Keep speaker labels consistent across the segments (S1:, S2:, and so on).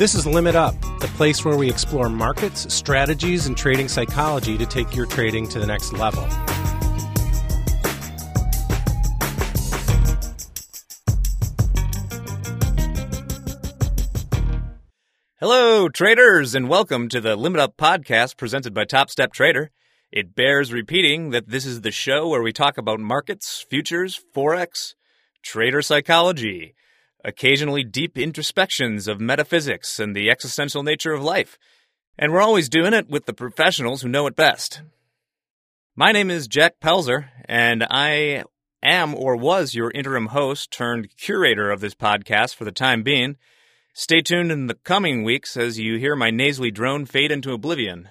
S1: This is Limit Up, the place where we explore markets, strategies, and trading psychology to take your trading to the next level.
S2: Hello, traders, and welcome to the Limit Up podcast presented by Top Step Trader. It bears repeating that this is the show where we talk about markets, futures, forex, trader psychology, occasionally deep introspections of metaphysics and the existential nature of life. And we're always doing it with the professionals who know it best. My name is Jack Pelzer, and I am or was your interim host turned curator of this podcast for the time being. Stay tuned in the coming weeks as you hear my nasally drone fade into oblivion.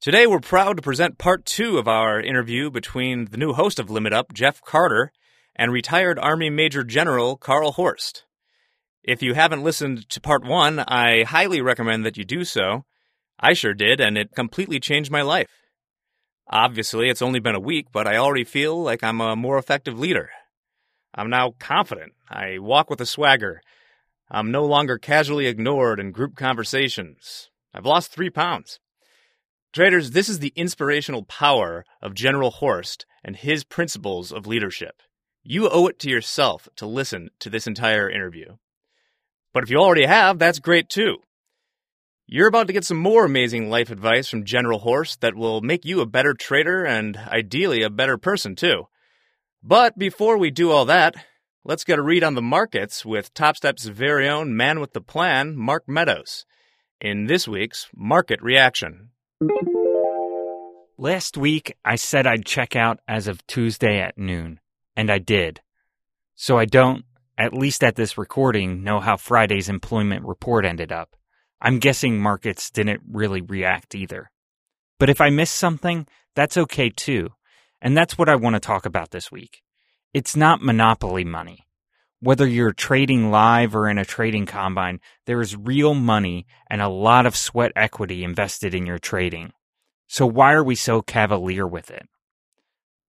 S2: Today, we're proud to present part two of our interview between the new host of Limit Up, Jeff Carter, and retired Army Major General Carl Horst. If you haven't listened to part one, I highly recommend that you do so. I sure did, and it completely changed my life. Obviously, it's only been a week, but I already feel like I'm a more effective leader. I'm now confident. I walk with a swagger. I'm no longer casually ignored in group conversations. I've lost three pounds. Traders, this is the inspirational power of General Horst and his principles of leadership. You owe it to yourself to listen to this entire interview. But if you already have, that's great too. You're about to get some more amazing life advice from General Horst that will make you a better trader and ideally a better person too. But before we do all that, let's get a read on the markets with TopStep's very own man with the plan, Mark Meadows, in this week's Market Reaction.
S3: Last week, I said I'd check out as of Tuesday at noon, and I did. So I don't, at least at this recording, know how Friday's employment report ended up. I'm guessing markets didn't really react either. But if I missed something, that's okay too. And that's what I want to talk about this week. It's not monopoly money. Whether you're trading live or in a trading combine, there is real money and a lot of sweat equity invested in your trading. So why are we so cavalier with it?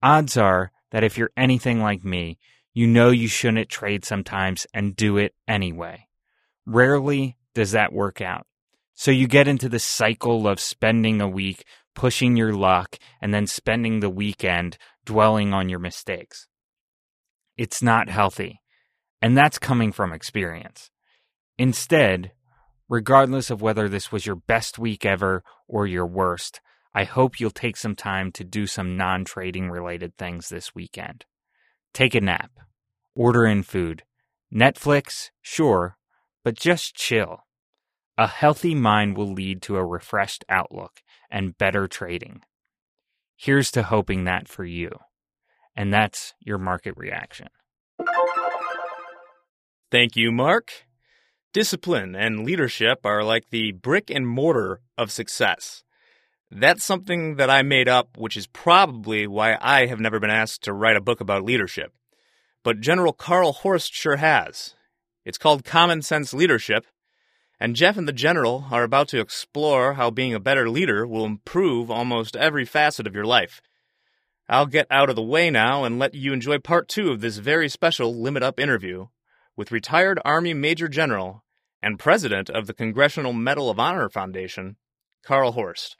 S3: Odds are that if you're anything like me, you know you shouldn't trade sometimes and do it anyway. Rarely does that work out. So you get into the cycle of spending a week pushing your luck and then spending the weekend dwelling on your mistakes. It's not healthy. And that's coming from experience. Instead, regardless of whether this was your best week ever or your worst, I hope you'll take some time to do some non trading related things this weekend. Take a nap. Order in food. Netflix, sure, but just chill. A healthy mind will lead to a refreshed outlook and better trading. Here's to hoping that for you. And that's your market reaction.
S2: Thank you, Mark. Discipline and leadership are like the brick and mortar of success. That's something that I made up, which is probably why I have never been asked to write a book about leadership. But General Carl Horst sure has. It's called Common Sense Leadership, and Jeff and the General are about to explore how being a better leader will improve almost every facet of your life. I'll get out of the way now and let you enjoy part two of this very special Limit Up interview with retired Army Major General and President of the Congressional Medal of Honor Foundation, Carl Horst.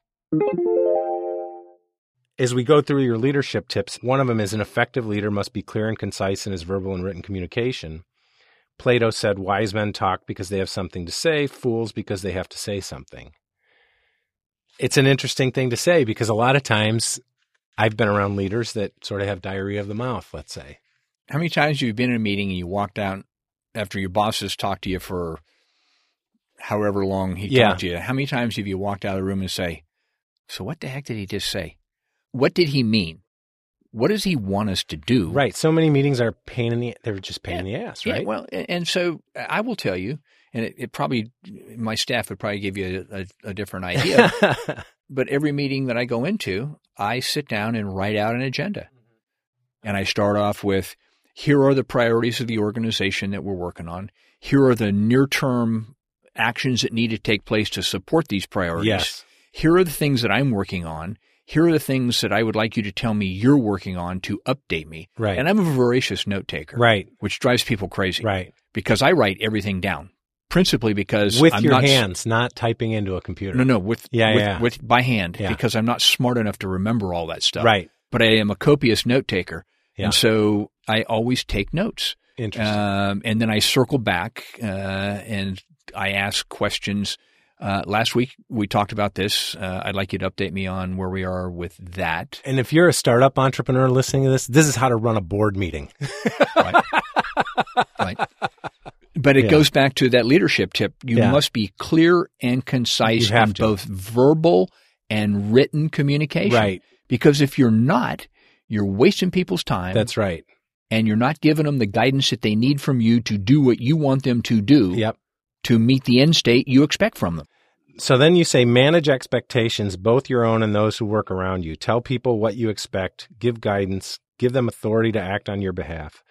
S1: As we go through your leadership tips, one of them is an effective leader must be clear and concise in his verbal and written communication. Plato said, Wise men talk because they have something to say, fools because they have to say something. It's an interesting thing to say because a lot of times I've been around leaders that sort of have diarrhea of the mouth, let's say.
S4: How many times have you been in a meeting and you walked out after your boss has talked to you for however long he
S1: Yeah.
S4: talked to you? How many times have you walked out of the room and say, So what the heck did he just say? What did he mean? What does he want us to do?
S1: Right. So many meetings are pain in the they're just pain in the ass,
S4: Yeah,
S1: right?
S4: well, and so I will tell you, and it, it probably, my staff would probably give you a, a, a different idea. but every meeting that I go into, I sit down and write out an agenda. And I start off with here are the priorities of the organization that we're working on. Here are the near term actions that need to take place to support these priorities.
S1: yes.
S4: Here are the things that I'm working on. Here are the things that I would like you to tell me you're working on to update me.
S1: Right.
S4: And I'm a voracious note taker,
S1: Right.
S4: which drives people crazy
S1: Right.
S4: because I write everything down. principally because
S1: with
S4: I'm
S1: your
S4: not
S1: hands, not typing into a computer.
S4: No, no, with
S1: Yeah,
S4: with,
S1: yeah.
S4: with by hand
S1: Yeah.
S4: because I'm not smart enough to remember all that stuff.
S1: Right.
S4: But I am a copious note taker,
S1: Yeah.
S4: and so I always take notes.
S1: Interesting.
S4: Um, and then I circle back uh, and I ask questions. Uh, last week we talked about this. Uh, I'd like you to update me on where we are with that.
S1: and if you're a startup entrepreneur listening to this, this is how to run a board meeting.
S4: Right. right. But it
S1: Yeah.
S4: goes back to that leadership tip. You
S1: Yeah.
S4: must be clear and concise in
S1: to.
S4: both verbal and written communication.
S1: Right.
S4: Because if you're not, you're wasting people's time
S1: That's right.
S4: and you're not giving them the guidance that they need from you to do what you want them to do
S1: Yep.
S4: To meet the end state you expect from them.
S1: So then you say manage expectations, both your own and those who work around you. Tell people what you expect, give guidance, give them authority to act on your behalf.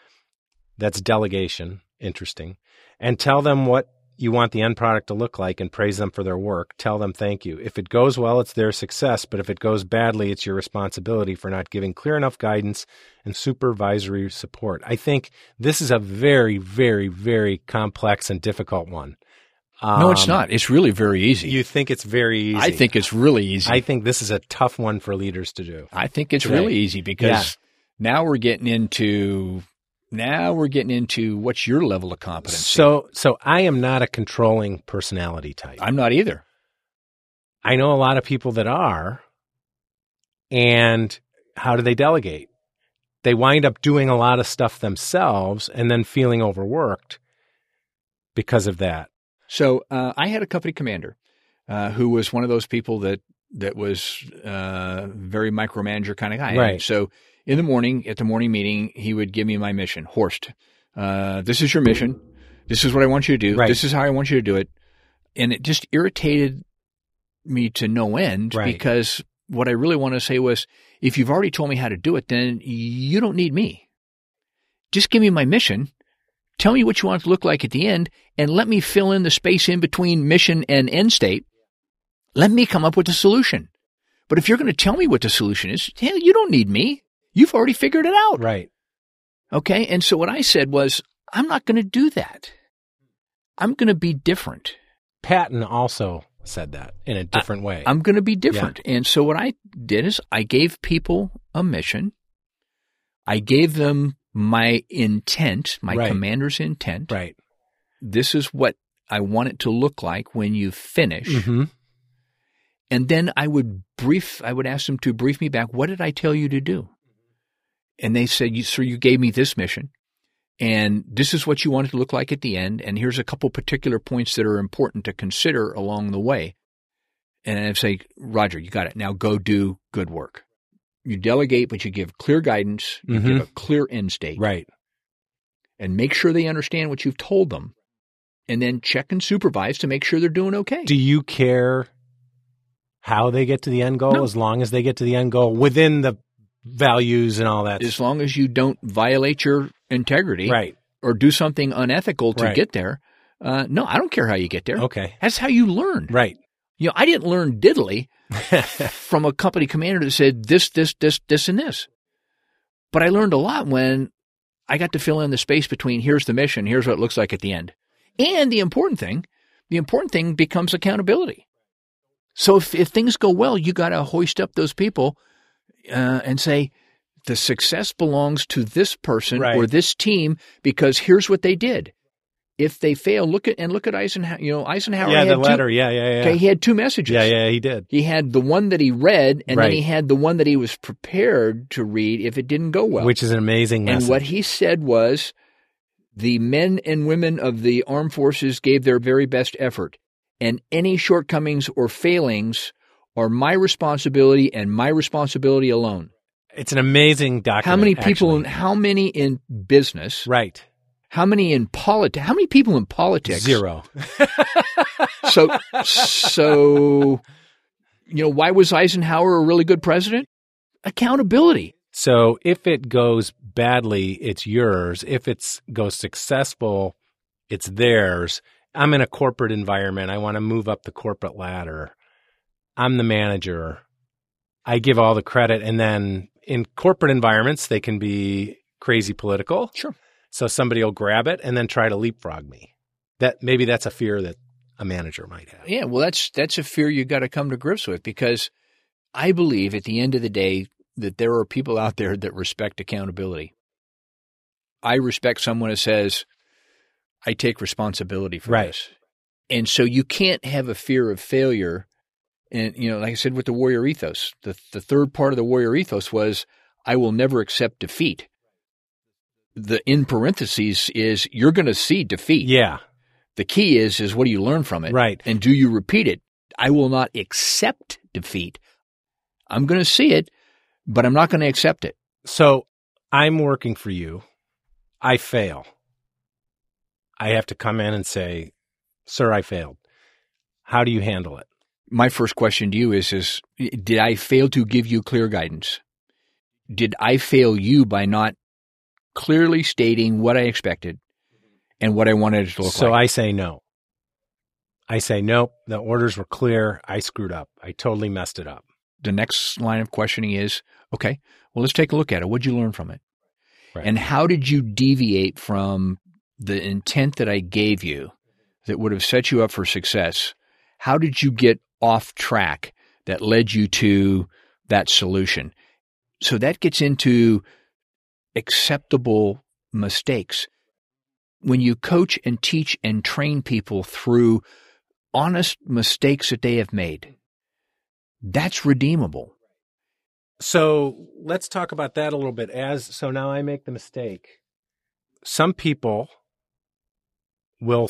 S1: That's delegation. Interesting. And tell them what you want the end product to look like and praise them for their work. Tell them thank you. If it goes well, it's their success, but if it goes badly, it's your responsibility for not giving clear enough guidance and supervisory support. I think this is a very, very, very complex and difficult one.
S4: No, it's
S1: Um,
S4: not. It's really very easy.
S1: You think it's very easy.
S4: I think it's really easy.
S1: I think this is a tough one for leaders to do.
S4: I think it's
S1: Right.
S4: really easy because now we're getting into now we're getting into what's your level of competency.
S1: So, so I am not a controlling personality type.
S4: I'm not either.
S1: I know a lot of people that are. And how do they delegate? They wind up doing a lot of stuff themselves and then feeling overworked because of that.
S4: So uh, I had a company commander uh, who was one of those people that that was uh, very micromanager kind of guy.
S1: Right.
S4: So in the morning at the morning meeting, he would give me my mission. Horst, uh, this is your mission. This is what I want you to do.
S1: Right.
S4: This is how I want you to do it. And it just irritated me to no end
S1: Right.
S4: because what I really wanted to say was, if you've already told me how to do it, then you don't need me. Just give me my mission. Tell me what you want it to look like at the end and let me fill in the space in between mission and end state. Let me come up with a solution. But if you're going to tell me what the solution is, hell, you don't need me. You've already figured it out.
S1: Right.
S4: Okay. And so what I said was, I'm not going to do that. I'm going to be different.
S1: Patton also said that in a different way.
S4: I'm going to be different. And so what I did is I gave people a mission. I gave them my intent, my
S1: Right.
S4: commander's intent.
S1: right.
S4: This is what I want it to look like when you finish.
S1: hmm
S4: And then I would brief, I would ask them to brief me back. What did I tell you to do? And they said, sir, you gave me this mission and this is what you want it to look like at the end. And here's a couple particular points that are important to consider along the way. And I'd say, Roger, you got it. Now go do good work. You delegate, but you give clear guidance. You
S1: Mhm.
S4: give a clear end state
S1: Right.
S4: and make sure they understand what you've told them. And then check and supervise to make sure they're doing okay.
S1: Do you care how they get to the end goal
S4: No.
S1: as long as they get to the end goal within the values and all that?
S4: as long as you don't violate your integrity
S1: right.
S4: or do something unethical to
S1: Right.
S4: get there. Uh, no, I don't care how you get there.
S1: Okay.
S4: That's how you learn.
S1: Right.
S4: You know, I didn't learn diddly from a company commander that said this, this, this, this, and this. But I learned a lot when I got to fill in the space between here's the mission, here's what it looks like at the end. And the important thing, the important thing becomes accountability. So if, if things go well, you got to hoist up those people uh, and say, the success belongs to this person
S1: Right.
S4: or this team because here's what they did. If they fail, look at and look at Eisenhower. You know, Eisenhower.
S1: yeah, the
S4: two-
S1: letter. Yeah, yeah, yeah.
S4: Okay, he had two messages.
S1: yeah, yeah, he did.
S4: He had the one that he read, and
S1: Right.
S4: then he had the one that he was prepared to read if it didn't go well.
S1: Which is an amazing
S4: and
S1: message.
S4: what he said was, the men and women of the armed forces gave their very best effort, and any shortcomings or failings are my responsibility and my responsibility alone.
S1: it's an amazing document.
S4: How many people?
S1: actually.
S4: In, how many in business?
S1: Right.
S4: How many in politics? How many people in politics?
S1: Zero.
S4: So, so, you know, why was Eisenhower a really good president? Accountability.
S1: So if it goes badly, it's yours. If it goes successful, it's theirs. I'm in a corporate environment. I want to move up the corporate ladder. I'm the manager. I give all the credit. And then in corporate environments, they can be crazy political.
S4: Sure.
S1: So somebody will grab it and then try to leapfrog me. That maybe that's a fear that a manager might have.
S4: Yeah, well, that's that's a fear you got to come to grips with because I believe at the end of the day that there are people out there that respect accountability. I respect someone who says, "I take responsibility for
S1: Right.
S4: this," and so you can't have a fear of failure. And you know, like I said, with the warrior ethos, the the third part of the warrior ethos was, "I will never accept defeat." The in parentheses is you're going to see defeat.
S1: Yeah,
S4: The key is is what do you learn from it?
S1: right.
S4: And do you repeat it? I will not accept defeat. I'm going to see it, but I'm not going to accept it.
S1: So I'm working for you. I fail. I have to come in and say, "Sir, I failed." How do you handle it?
S4: My first question to you is is did I fail to give you clear guidance? Did I fail you by not clearly stating what I expected and what I wanted it to look
S1: so
S4: like?
S1: So I say no. I say nope. The orders were clear. I screwed up. I totally messed it up.
S4: the next line of questioning is, okay, well, let's take a look at it. What'd you learn from it?
S1: Right.
S4: And how did you deviate from the intent that I gave you that would have set you up for success? How did you get off track that led you to that solution? So that gets into acceptable mistakes. When you coach and teach and train people through honest mistakes that they have made, that's redeemable.
S1: So let's talk about that a little bit. As so now I make the mistake. Some people will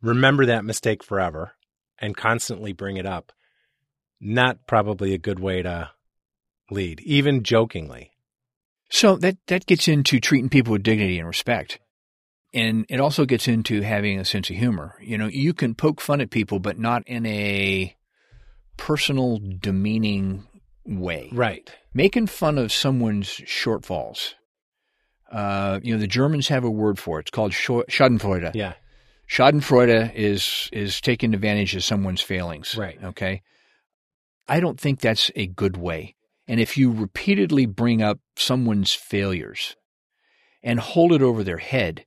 S1: remember that mistake forever and constantly bring it up. Not probably a good way to lead, even jokingly.
S4: So that that gets into treating people with dignity and respect. And it also gets into having a sense of humor. You know, you can poke fun at people but not in a personal demeaning way.
S1: Right.
S4: Making fun of someone's shortfalls. Uh, you know, the Germans have a word for it. It's called Schadenfreude.
S1: Yeah.
S4: Schadenfreude is is taking advantage of someone's failings.
S1: Right.
S4: Okay. I don't think that's a good way. And if you repeatedly bring up someone's failures and hold it over their head,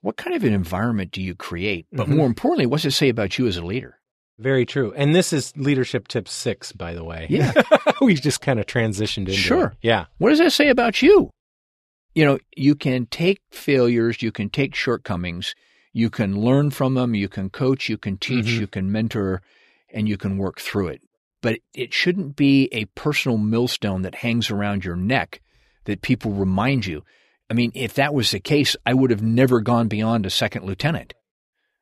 S4: what kind of an environment do you create? But
S1: Mhm.
S4: more importantly, what's it say about you as a leader?
S1: Very true. And this is leadership tip six, by the way.
S4: Yeah.
S1: we just kind of transitioned into
S4: Sure.
S1: it. Yeah.
S4: What does that say about you? You know, you can take failures, you can take shortcomings, you can learn from them, you can coach, you can teach,
S1: Mhm.
S4: you can mentor, and you can work through it. But it shouldn't be a personal millstone that hangs around your neck that people remind you. I mean, if that was the case, I would have never gone beyond a second lieutenant.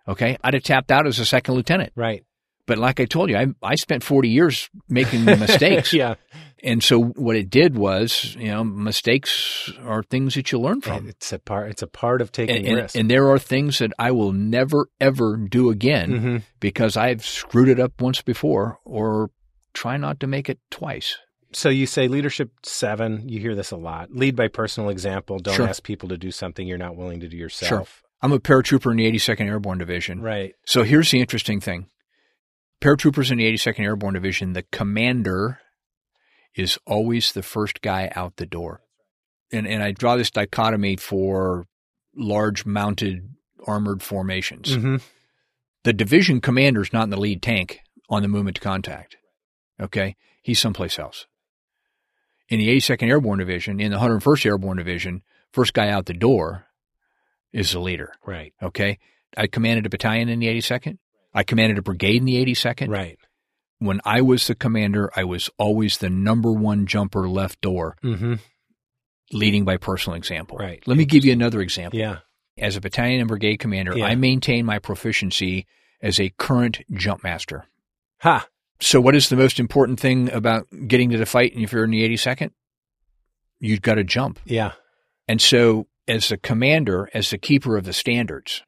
S4: Okay. I'd have tapped out as a second lieutenant.
S1: Right.
S4: But like I told you, I, I spent 40 years making mistakes.
S1: yeah.
S4: And so what it did was, you know, mistakes are things that you learn from.
S1: It's a part. It's a part of taking
S4: And, and,
S1: risks.
S4: and there are things that I will never, ever do again
S1: hmm
S4: because I've screwed it up once before or try not to make it twice.
S1: So you say leadership seven. You hear this a lot. Lead by personal example. Don't
S4: Sure.
S1: ask people to do something you're not willing to do yourself.
S4: I'm a paratrooper in the 82nd Airborne Division.
S1: Right.
S4: So here's the interesting thing. Paratroopers in the 82nd Airborne Division, the commander is always the first guy out the door. And and I draw this dichotomy for large mounted armored formations.
S1: hmm
S4: The division commander is not in the lead tank on the movement to contact. Okay? He's someplace else. In the 82nd Airborne Division, in the 101st Airborne Division, first guy out the door is the leader.
S1: Right.
S4: Okay. I commanded a battalion in the 82nd. I commanded a brigade in the 82nd.
S1: Right.
S4: When I was the commander, I was always the number one jumper left door,
S1: hmm
S4: leading by personal example.
S1: Right.
S4: Let me give you another example.
S1: Yeah.
S4: As a battalion and brigade commander,
S1: Yeah.
S4: I maintain my proficiency as a current jump master.
S1: Ha.
S4: So, what is the most important thing about getting to the fight? And if you're in the 82nd, you've got to jump.
S1: Yeah.
S4: And so, as the commander, as the keeper of the standards,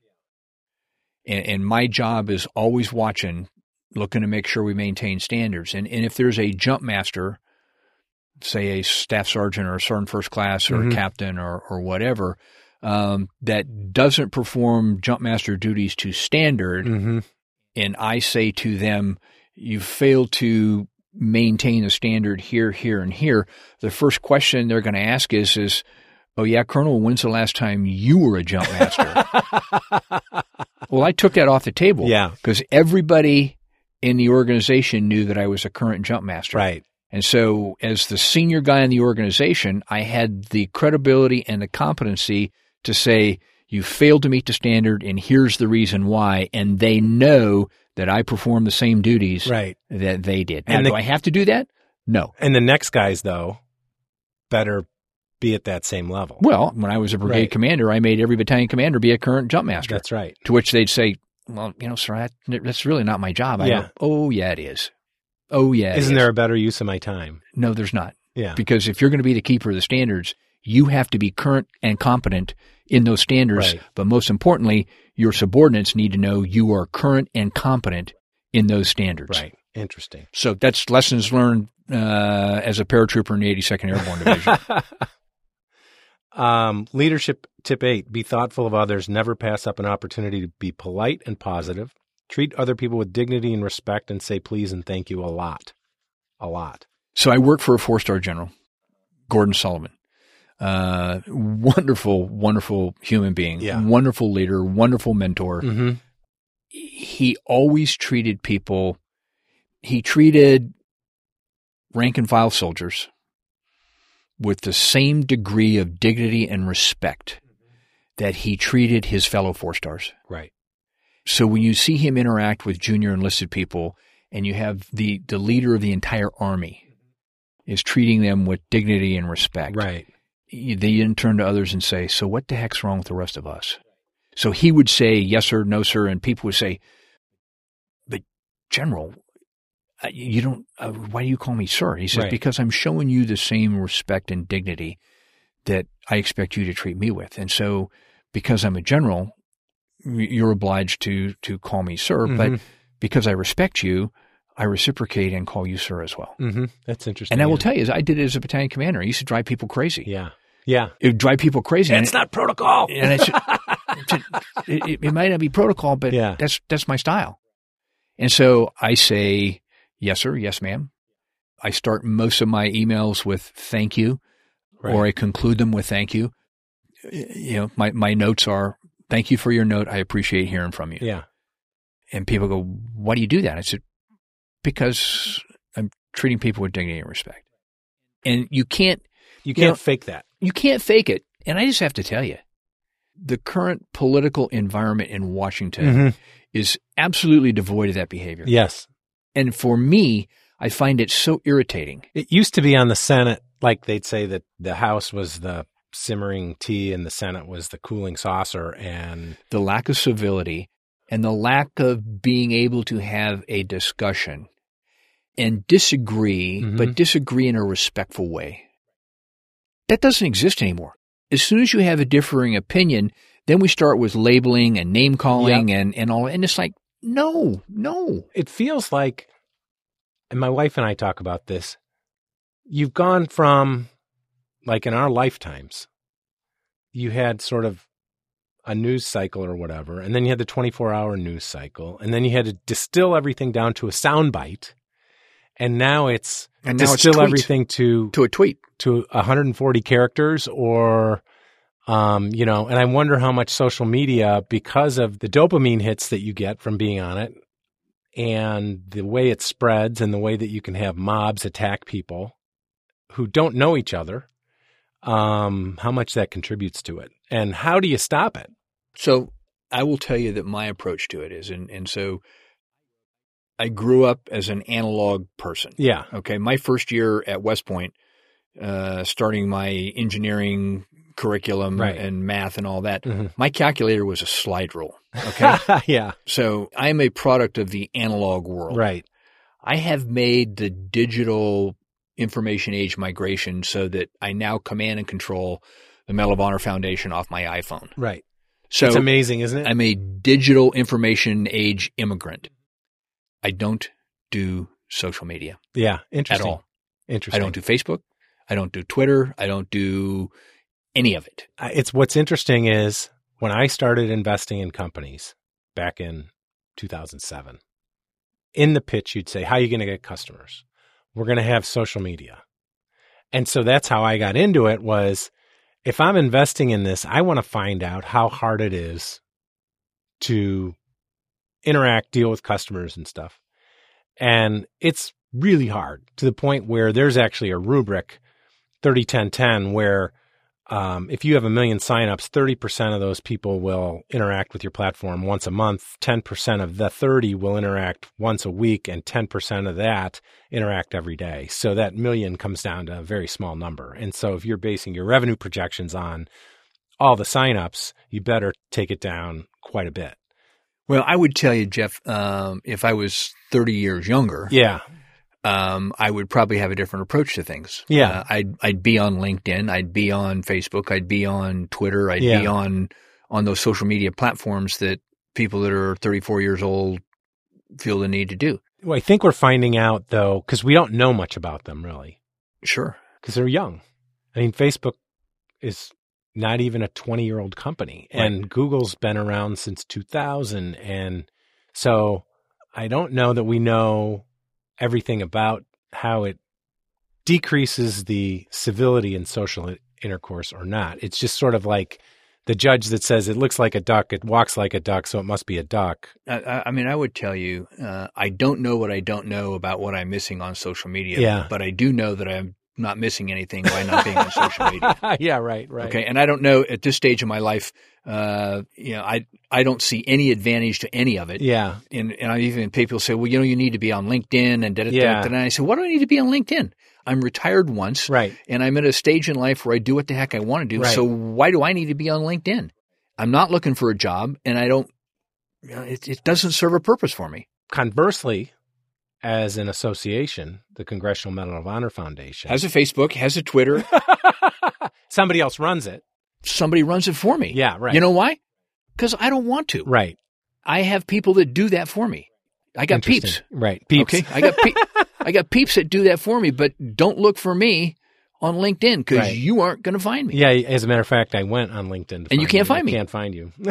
S4: and, and my job is always watching, looking to make sure we maintain standards. And, and if there's a jump master, say a staff sergeant or a sergeant first class or
S1: Mhm.
S4: a captain or, or whatever, um, that doesn't perform jump master duties to standard,
S1: hmm
S4: and I say to them, you failed to maintain the standard here, here, and here, the first question they're going to ask is, is Oh yeah, Colonel, when's the last time you were a jump master? well, I took that off the table.
S1: yeah,
S4: Because everybody in the organization knew that I was a current jump master.
S1: right.
S4: And so, as the senior guy in the organization, I had the credibility and the competency to say, you failed to meet the standard, and here's the reason why. And they know that I perform the same duties
S1: Right.
S4: that they did. Now,
S1: And the-
S4: do I have to do that? No.
S1: And the next guys, though, better be at that same level.
S4: Well, when I was a brigade
S1: Right.
S4: commander, I made every battalion commander be a current jump master.
S1: That's right.
S4: to which they'd say, well, you know, sir, that, that's really not my job. I
S1: Yeah.
S4: go, oh, yeah, it is. Oh, yeah.
S1: Isn't
S4: is."
S1: there a better use of my time?
S4: No, there's not.
S1: Yeah.
S4: Because if you're going to be the keeper of the standards, you have to be current and competent in those standards.
S1: Right.
S4: But most importantly, your subordinates need to know you are current and competent in those standards.
S1: Right. Interesting.
S4: So that's lessons learned uh, as a paratrooper in the 82nd Airborne Division.
S1: um, leadership tip eight: Be thoughtful of others. Never pass up an opportunity to be polite and positive. Treat other people with dignity and respect, and say please and thank you a lot, a lot.
S4: so I work for a four star general, Gordon Sullivan. Uh, wonderful, wonderful human being,
S1: Yeah.
S4: wonderful leader, wonderful mentor.
S1: Mm-hmm.
S4: he always treated people, he treated rank and file soldiers with the same degree of dignity and respect that he treated his fellow four stars.
S1: Right.
S4: So when you see him interact with junior enlisted people and you have the, the leader of the entire army is treating them with dignity and respect,
S1: Right.
S4: They then turn to others and say, So what the heck's wrong with the rest of us? So he would say, Yes, sir, no, sir. And people would say, But, General, you don't, uh, why do you call me sir? He says,
S1: Right.
S4: Because I'm showing you the same respect and dignity that I expect you to treat me with. And so, because I'm a general, you're obliged to, to call me sir.
S1: Mhm.
S4: But because I respect you, I reciprocate and call you sir as well.
S1: Mm-hmm. That's interesting.
S4: And I will
S1: yeah.
S4: tell you, I did it as a battalion commander. I used to drive people crazy
S1: Yeah. Yeah.
S4: it would drive people crazy. and
S1: It's
S4: it,
S1: not protocol.
S4: and it's, it's- it, it, it might not be protocol, but
S1: Yeah.
S4: that's that's my style. And so I say, yes, sir, yes, ma'am. I start most of my emails with thank you,
S1: Right.
S4: or I conclude them with thank you. You know, my, my notes are thank you for your note. I appreciate hearing from you.
S1: yeah.
S4: And people go, why do you do that? I said, because I'm treating people with dignity and respect. And you can't
S1: You can't
S4: know-
S1: fake that.
S4: You can't fake it. And I just have to tell you, the current political environment in Washington
S1: Mhm.
S4: is absolutely devoid of that behavior.
S1: Yes.
S4: And for me, I find it so irritating.
S1: It used to be on the Senate, like they'd say that the House was the simmering tea and the Senate was the cooling saucer. And
S4: The lack of civility and the lack of being able to have a discussion and disagree,
S1: Mhm.
S4: but disagree in a respectful way. That doesn't exist anymore. As soon as you have a differing opinion, then we start with labeling and name calling and, and all. And it's like, no, no.
S1: it feels like, and my wife and I talk about this, you've gone from, like in our lifetimes, you had sort of a news cycle or whatever, and then you had the 24 hour news cycle, and then you had to distill everything down to a soundbite. And now it's
S4: And now it's
S1: distill everything to
S4: to a tweet.
S1: to 140 characters or um, you know and i wonder how much social media because of the dopamine hits that you get from being on it and the way it spreads and the way that you can have mobs attack people who don't know each other um, how much that contributes to it and how do you stop it
S4: So I will tell you that my approach to it is, and, and so I grew up as an analog person.
S1: yeah
S4: Okay. My first year at West Point, uh, starting my engineering curriculum
S1: Right.
S4: and math and all that,
S1: Mhm.
S4: my calculator was a slide rule. Okay.
S1: yeah
S4: so I'm a product of the analog world.
S1: right
S4: I have made the digital information age migration so that I now command and control the Medal of Honor Foundation off my iPhone.
S1: right
S4: So
S1: it's amazing isn't it
S4: I'm a digital information age immigrant. I don't do social media
S1: yeah interesting.
S4: at all.
S1: interesting.
S4: I don't do Facebook. I don't do Twitter. I don't do any of it.
S1: It's what's interesting is when I started investing in companies back in 2007, in the pitch, you'd say, How are you going to get customers? We're going to have social media. And so that's how I got into it was if I'm investing in this, I want to find out how hard it is to interact, deal with customers and stuff. And it's really hard to the point where there's actually a rubric 30 10 10 where um, if you have a million signups, 30% of those people will interact with your platform once a month. 10% of the 30 will interact once a week, and 10% of that interact every day. So that million comes down to a very small number. And so if you're basing your revenue projections on all the signups, you better take it down quite a bit.
S4: Well, I would tell you, Jeff, um, if I was 30 years younger,
S1: Yeah.
S4: um, I would probably have a different approach to things.
S1: Yeah.
S4: Uh, I'd I'd be on LinkedIn, I'd be on Facebook, I'd be on Twitter, I'd be on on those social media platforms that people that are 34 years old feel the need to do.
S1: Well, I think we're finding out though, because we don't know much about them really,
S4: Sure.
S1: because they're young. I mean, Facebook is not even a 20 year old company, and Google's been around since 2000. And so I don't know that we know everything about how it decreases the civility in social intercourse or not. It's just sort of like the judge that says it looks like a duck, it walks like a duck, so it must be a duck.
S4: I- I, I mean, I would tell you, uh, I don't know what I don't know about what I'm missing on social media.
S1: Yeah.
S4: But I do know that I'm not missing anything by not being on social media.
S1: yeah, right, right.
S4: Okay. And I don't know at this stage of my life, uh, you know, I, I don't see any advantage to any of it.
S1: Yeah.
S4: And, and I even people say, well, you know, you need to be on LinkedIn and da da da. Da. And I say, why do I need to be on LinkedIn? I'm retired once
S1: Right.
S4: and I'm at a stage in life where I do what the heck I want to do.
S1: Right.
S4: So why do I need to be on LinkedIn? I'm not looking for a job and I don't, you know, it, it doesn't serve a purpose for me.
S1: Conversely, as an association, the Congressional Medal of Honor Foundation,
S4: Has a Facebook, has a Twitter.
S1: somebody else runs it.
S4: Somebody runs it for me.
S1: Yeah, right.
S4: You know why? Because I don't want to.
S1: right.
S4: I have people that do that for me. I got peeps.
S1: Right. Peeps.
S4: Okay, I got pe- I got peeps that do that for me, but don't look for me on LinkedIn because
S1: Right.
S4: you aren't going to find me.
S1: Yeah, as a matter of fact, I went on LinkedIn. To
S4: And you can't.
S1: I
S4: find me.
S1: Can't find you.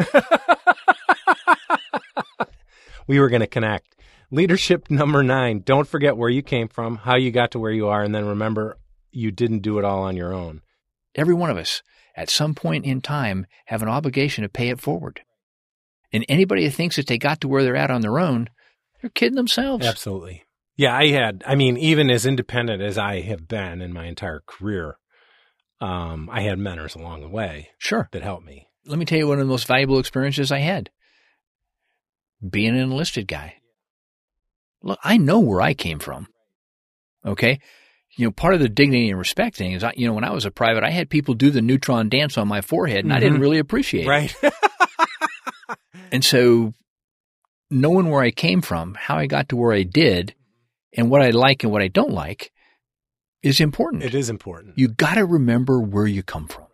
S1: we were going to connect. Leadership number nine. Don't forget where you came from, how you got to where you are, and then remember you didn't do it all on your own.
S4: Every one of us, at some point in time, have an obligation to pay it forward. And anybody that thinks that they got to where they're at on their own, they're kidding themselves.
S1: Absolutely. Yeah, I had. I mean, even as independent as I have been in my entire career, um, I had mentors along the way
S4: Sure.
S1: that helped me.
S4: Let me tell you one of the most valuable experiences I had. Being an enlisted guy. Look, I know where I came from. Okay. You know, part of the dignity and respect thing is, I, you know, when I was a private, I had people do the neutron dance on my forehead and I didn't
S1: Mhm.
S4: really appreciate it.
S1: Right.
S4: And so knowing where I came from, how I got to where I did, and what I like and what I don't like is important.
S1: it is important.
S4: You got to remember where you come from.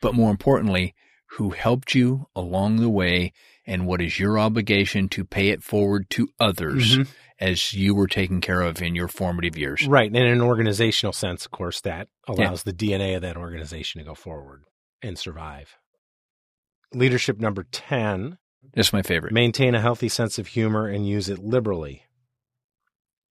S4: But more importantly, who helped you along the way and what is your obligation to pay it forward to others
S1: Mhm.
S4: as you were taken care of in your formative years.
S1: Right. And in an organizational sense, of course, that allows the DNA of that organization to go forward and survive. Leadership number 10
S4: That's my favorite.
S1: maintain a healthy sense of humor and use it liberally.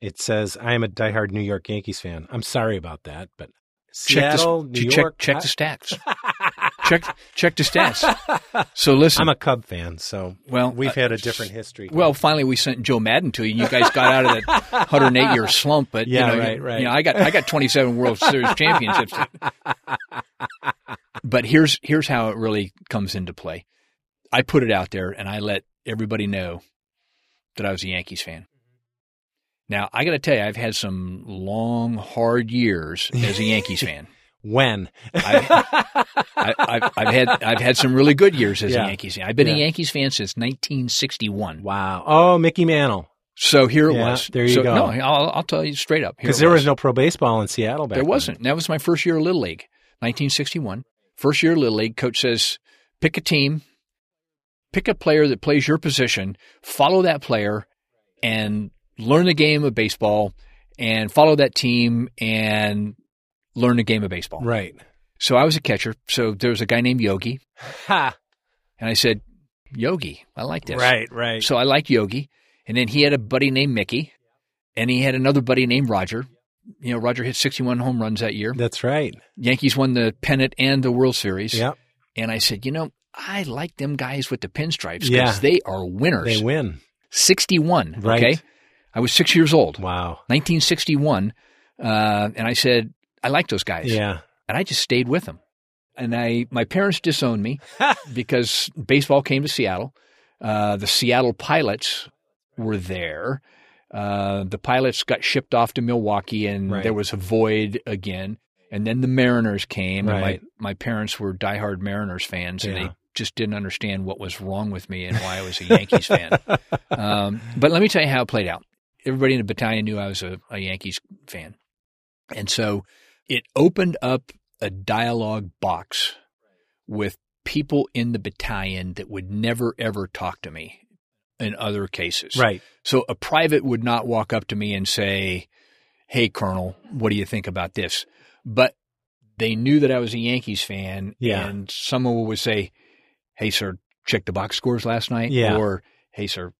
S1: It says, I am a diehard New York Yankees fan. I'm sorry about that, but
S4: Check the,
S1: Seattle, New
S4: check,
S1: York.
S4: check the stats. check check the stats. So listen,
S1: I'm a Cub fan, so
S4: well,
S1: we've
S4: uh,
S1: had a different history.
S4: Well, finally, we sent Joe Maddon to you, and you guys got out of that 108 year slump. But
S1: Yeah,
S4: you know,
S1: right,
S4: you,
S1: right.
S4: You know, I got I got 27 World Series championships. but here's here's how it really comes into play. I put it out there, and I let everybody know that I was a Yankees fan. Now I got to tell you, I've had some long, hard years as a Yankees fan.
S1: When?
S4: I, I, I've, I've had I've had some really good years as
S1: Yeah.
S4: a Yankees fan. I've been
S1: Yeah.
S4: a Yankees fan since 1961.
S1: wow. Oh, Mickey Mantle.
S4: So here it
S1: Yeah,
S4: was.
S1: there you
S4: so,
S1: go.
S4: No, I'll, I'll tell you straight up.
S1: Because there was no pro baseball in Seattle back
S4: There wasn't. That was my first year of Little League, 1961. First year of Little League. Coach says, pick a team, pick a player that plays your position, follow that player, and learn the game of baseball, and follow that team and learn the game of baseball.
S1: Right.
S4: So I was a catcher. So there was a guy named Yogi,
S1: Ha.
S4: and I said, Yogi, I like this.
S1: Right, right.
S4: So I liked Yogi. And then he had a buddy named Mickey, and he had another buddy named Roger. you know, Roger hit 61 home runs that year.
S1: That's right.
S4: Yankees won the pennant and the World Series.
S1: Yep.
S4: And I said, you know, I like them guys with the pinstripes because
S1: Yeah.
S4: they are winners.
S1: They win.
S4: 61.
S1: Right.
S4: Okay. I was six years old,
S1: Wow.
S4: 1961. Uh, and I said, I like those guys.
S1: Yeah.
S4: And I just stayed with them. And I, my parents disowned me because baseball came to Seattle. Uh, the Seattle Pilots were there. Uh, the Pilots got shipped off to Milwaukee, and
S1: Right.
S4: there was a void again. And then the Mariners came,
S1: Right.
S4: and my, my parents were diehard Mariners fans, and
S1: Yeah.
S4: they just didn't understand what was wrong with me and why I was a Yankees fan. Um, but let me tell you how it played out. Everybody in the battalion knew I was a, a Yankees fan. And so it opened up a dialogue box with people in the battalion that would never, ever talk to me in other cases.
S1: Right.
S4: So a private would not walk up to me and say, Hey, Colonel, what do you think about this? But they knew that I was a Yankees fan.
S1: Yeah.
S4: And someone would say, Hey, sir, check the box scores last night.
S1: Yeah.
S4: Or, Hey, sir,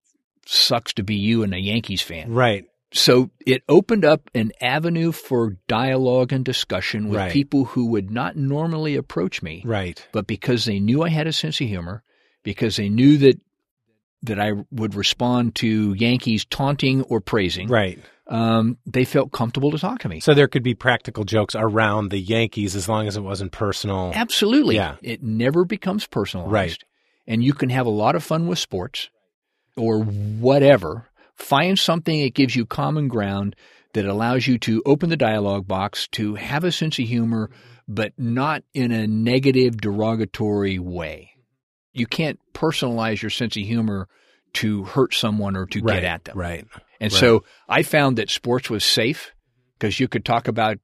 S4: sucks to be you and a Yankees fan.
S1: Right.
S4: So it opened up an avenue for dialogue and discussion with
S1: Right.
S4: people who would not normally approach me,
S1: Right.
S4: but because they knew I had a sense of humor, because they knew that that I would respond to Yankees taunting or praising,
S1: Right.
S4: um, they felt comfortable to talk to me.
S1: So there could be practical jokes around the Yankees as long as it wasn't personal.
S4: Absolutely.
S1: Yeah.
S4: It never becomes personalized.
S1: Right.
S4: And you can have a lot of fun with sports or whatever. Find something that gives you common ground that allows you to open the dialogue box, to have a sense of humor, but not in a negative, derogatory way. You can't personalize your sense of humor to hurt someone or to
S1: right.
S4: get at them.
S1: Right.
S4: And
S1: Right.
S4: so I found that sports was safe because you could talk about,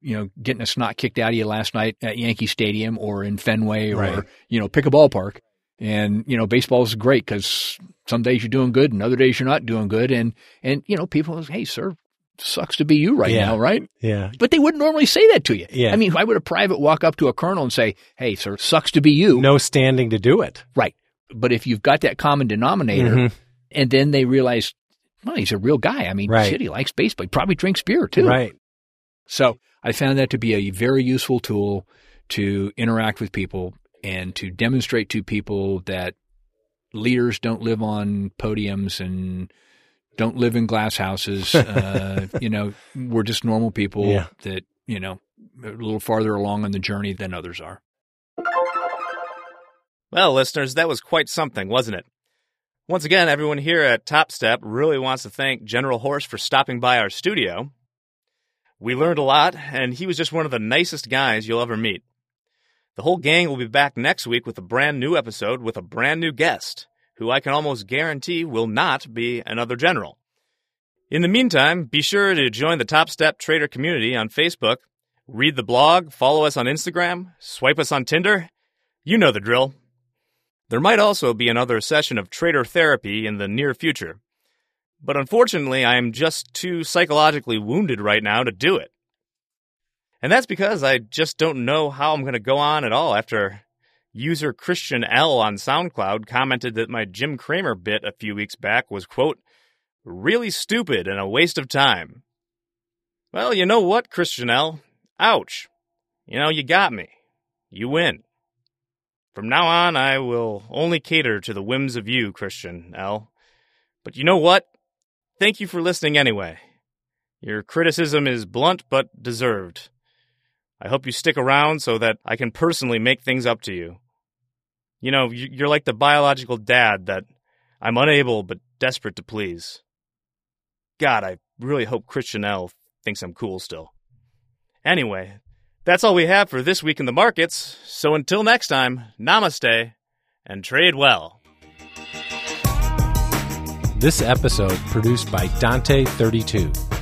S4: you know, getting a snot kicked out of you last night at Yankee Stadium or in Fenway or,
S1: Right.
S4: you know, pick a ballpark. And, you know, baseball is great because some days you're doing good and other days you're not doing good. And, and, you know, people say, hey, sir, sucks to be you right
S1: Yeah.
S4: now, right?
S1: Yeah.
S4: But they wouldn't normally say that to you.
S1: Yeah.
S4: I mean, why would a private walk up to a colonel and say, hey, sir, sucks to be you?
S1: No standing to do it.
S4: Right. But if you've got that common denominator,
S1: Mhm.
S4: and then they realize, well, he's a real guy. I mean,
S1: Right.
S4: shit, he likes baseball. He probably drinks beer too.
S1: Right.
S4: So I found that to be a very useful tool to interact with people and to demonstrate to people that leaders don't live on podiums and don't live in glass houses. uh, you know, we're just normal people
S1: Yeah.
S4: that, you know, are a little farther along on the journey than others are.
S2: Well, listeners, that was quite something, wasn't it? Once again, everyone here at Top Step really wants to thank General Horst for stopping by our studio. We learned a lot, and he was just one of the nicest guys you'll ever meet. The whole gang will be back next week with a brand new episode with a brand new guest, who I can almost guarantee will not be another general. In the meantime, be sure to join the Top Step Trader community on Facebook, read the blog, follow us on Instagram, swipe us on Tinder. You know the drill. There might also be another session of trader therapy in the near future. But unfortunately, I am just too psychologically wounded right now to do it. And that's because I just don't know how I'm going to go on at all after user Christian L on SoundCloud commented that my Jim Cramer bit a few weeks back was, quote, really stupid and a waste of time. Well, you know what, Christian L? Ouch. You know, you got me. You win. From now on, I will only cater to the whims of you, Christian L. But you know what? Thank you for listening anyway. Your criticism is blunt but deserved. I hope you stick around so that I can personally make things up to you. You know, you- you're like the biological dad that I'm unable but desperate to please. God, I really hope Christian L thinks I'm cool still. Anyway, that's all we have for this week in the markets. So until next time, namaste and trade well.
S1: This episode produced by Dante32.